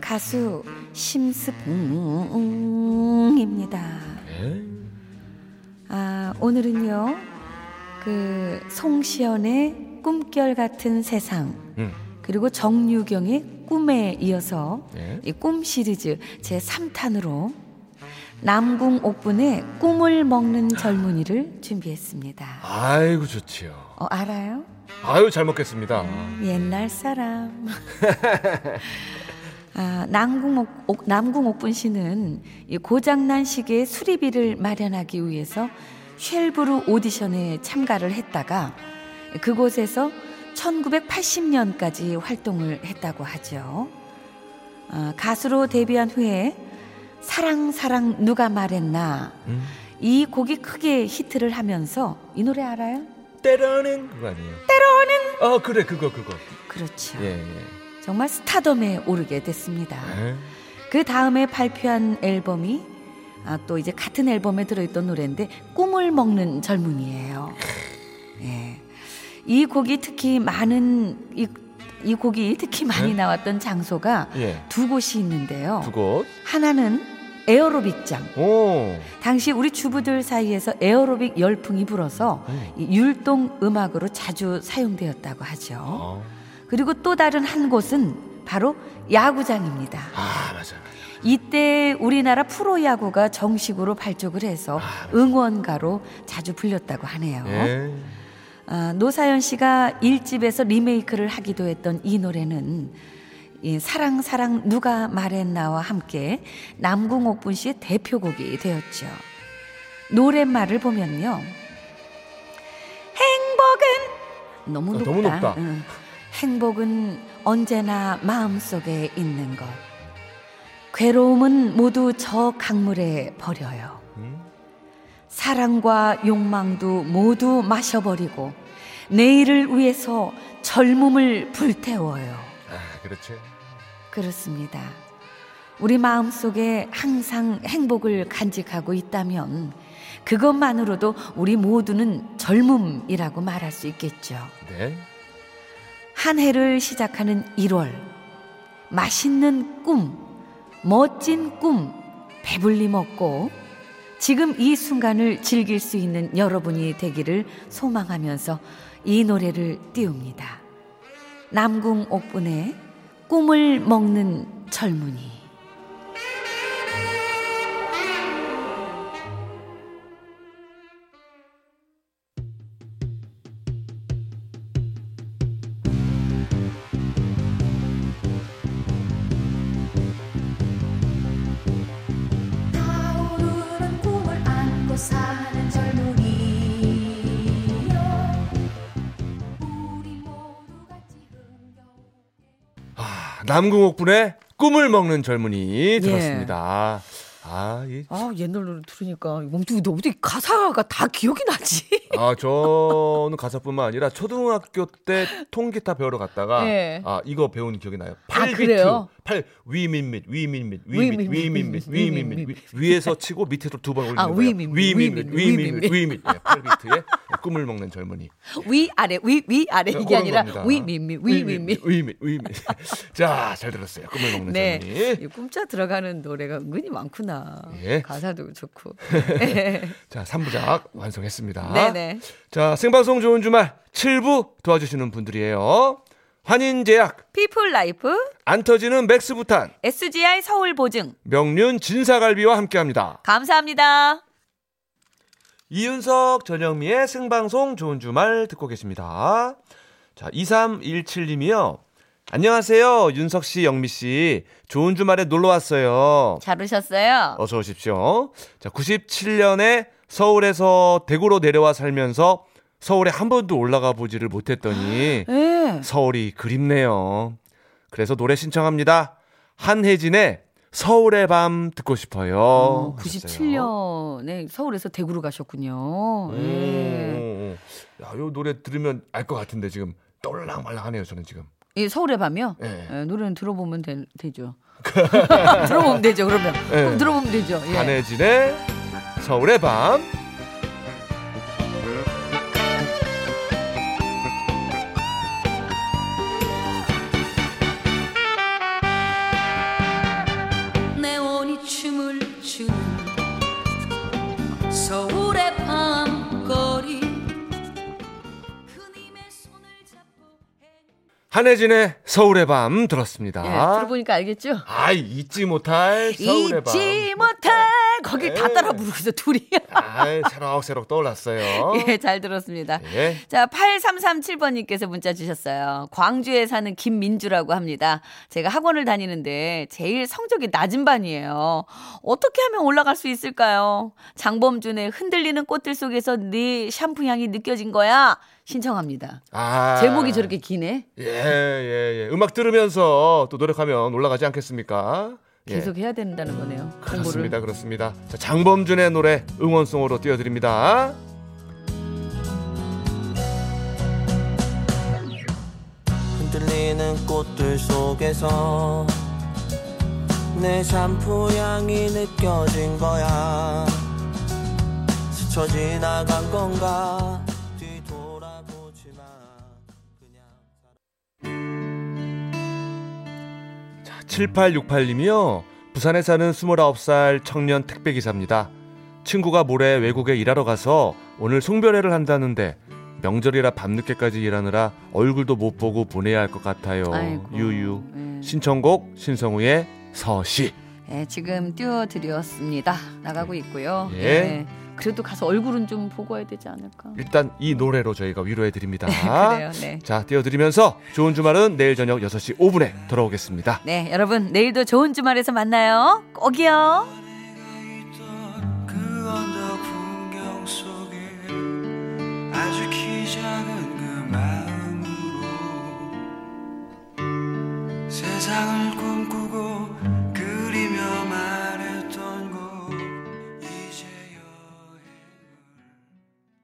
가수 심스봉입니다. 네? 아, 오늘은요. 그 송시연의 꿈결 같은 세상 음, 그리고 정유경의 꿈에 이어서 네. 이꿈 시리즈 제 3탄으로 남궁 옥분의 꿈을 먹는 젊은이를 준비했습니다. 아이고 좋지요. 어, 알아요? 아유 잘 먹겠습니다. 옛날 사람. 아, 남궁, 옥, 옥- 남궁 옥분 씨는 이 고장난 시계의 수리비를 마련하기 위해서 쉘브루 오디션에 참가를 했다가 그곳에서 1980년까지 활동을 했다고 하죠. 아, 가수로 데뷔한 후에 사랑 사랑 누가 말했나 음. 이 곡이 크게 히트를 하면서 이 노래 알아요? 때로는 그거 아니에요. 때로는 어 그래 그거 그거. 그렇죠. 예 예. 정말 스타덤에 오르게 됐습니다. 네. 그 다음에 발표한 앨범이 아, 또 이제 같은 앨범에 들어있던 노래인데 꿈을 먹는 젊은이에요. 예. 이 곡이 특히 많은 이, 이 곡이 특히 많이 네? 나왔던 장소가 예. 두 곳이 있는데요. 두 곳. 하나는 에어로빅장. 오. 당시 우리 주부들 사이에서 에어로빅 열풍이 불어서 음. 이 율동 음악으로 자주 사용되었다고 하죠. 어. 그리고 또 다른 한 곳은 바로 야구장입니다. 아 맞아. 이때 우리나라 프로야구가 정식으로 발족을 해서 응원가로 자주 불렸다고 하네요. 예. 아, 노사연 씨가 일집에서 리메이크를 하기도 했던 이 노래는 이 사랑 사랑 누가 말했나와 함께 남궁옥분 씨의 대표곡이 되었죠. 노랫말을 보면요. 행복은 너무 어, 높다. 너무 높다. 응. 행복은 언제나 마음속에 있는 것. 괴로움은 모두 저 강물에 버려요. 음. 사랑과 욕망도 모두 마셔버리고 내일을 위해서 젊음을 불태워요. 아 그렇지. 그렇습니다. 우리 마음 속에 항상 행복을 간직하고 있다면 그것만으로도 우리 모두는 젊음이라고 말할 수 있겠죠. 네. 한 해를 시작하는 1월. 맛있는 꿈, 멋진 꿈, 배불리 먹고 지금 이 순간을 즐길 수 있는 여러분이 되기를 소망하면서 이 노래를 띄웁니다. 남궁 옥분의 꿈을 먹는 젊은이. 남궁옥 분의 꿈을 먹는 젊은이 들었습니다. 아, 이, 아 옛날 노래 들으니까 어떻게 어떻게 가사가 다 기억이 나지? 아 저는 가사뿐만 아니라 초등학교 때 통기타 배우러 갔다가 예. 아 이거 배운 기억이 나요. 아, 8비트, 그래요? 8 위민밋 위민밋 위민밋, 위민밋 위민밋 위민밋. 위민밋 위에서 치고 밑에서 두번 올리는 아, 거예요. 위민밋 위민밋, 위민밋 위민밋 예, 8비트에 꿈을 먹는 젊은이. 위 아래 위 위 아래 이게 그런 아니라 겁니다. 위미미 위미미. 위미 위미. 자, 잘 들었어요. 꿈을 먹는 네. 젊은이. 이 꿈자 들어가는 노래가 은근히 많구나. 예. 가사도 좋고. 자, 3부작 완성했습니다. 네네. 자, 생방송 좋은 주말 7부 도와주시는 분들이에요. 환인제약, 피플 라이프 안 터지는 맥스부탄, SGI 서울 보증 명륜 진사갈비와 함께합니다. 감사합니다. 이윤석 전영미의 생방송 좋은 주말 듣고 계십니다. 자, 2317님이요. 안녕하세요. 윤석 씨, 영미 씨. 좋은 주말에 놀러 왔어요. 잘 오셨어요? 어서 오십시오. 자, 97년에 서울에서 대구로 내려와 살면서 서울에 한 번도 올라가 보지를 못했더니 네. 서울이 그립네요. 그래서 노래 신청합니다. 한혜진의 서울의 밤 듣고 싶어요. 어, 하셨어요. 97년에 서울에서 대구로 가셨군요. 네. 음. 야, 요 노래 들으면 알 것 같은데 지금 떨랑말랑하네요. 저는 지금. 이 서울의 밤이요? 예. 예, 노래는 들어보면 되, 죠 들어보면 되죠, 그러면. 예. 그럼 들어보면 되죠. 예. 한혜진의 서울의 밤. 한혜진의 서울의 밤 들었습니다. 예, 들어보니까 알겠죠? 아, 잊지 못할 서울의 밤. 잊지 못할 거길 다 예. 따라 부르고 있어 둘이. 아, 새록새록 떠올랐어요. 예, 잘 들었습니다. 예. 자, 8337번님께서 문자 주셨어요. 광주에 사는 김민주라고 합니다. 제가 학원을 다니는데 제일 성적이 낮은 반이에요. 어떻게 하면 올라갈 수 있을까요? 장범준의 흔들리는 꽃들 속에서 네 샴푸 향이 느껴진 거야. 신청합니다. 아. 제목이 저렇게 기네. 예, 예, 예. 음악 들으면서 또 노력하면 올라가지 않겠습니까? 예. 계속 해야 된다는 거네요. 그렇습니다, 그렇습니다. 자, 장범준의 노래 응원송으로 띄워드립니다. 흔들리는 꽃들 속에서 내 샴푸 향이 느껴진 거야 스쳐 지나간 건가 7868님이요. 부산에 사는 29살 청년 택배기사입니다. 친구가 모레 외국에 일하러 가서 오늘 송별회를 한다는데 명절이라 밤늦게까지 일하느라 얼굴도 못 보고 보내야 할 것 같아요. 아이고. 유유. 예. 신청곡 신성우의 서시. 네, 지금 띄워드렸습니다. 나가고 있고요. 예. 예. 그래도 가서 얼굴은 좀 보고 와야 되지 않을까. 일단 이 노래로 저희가 위로해 드립니다. 그래요, 네. 자, 띄워 드리면서 좋은 주말은 내일 저녁 6시 5분에 돌아오겠습니다. 네, 여러분 내일도 좋은 주말에서 만나요. 꼭이요. 그 언덕 풍경 속에 아주 키 작은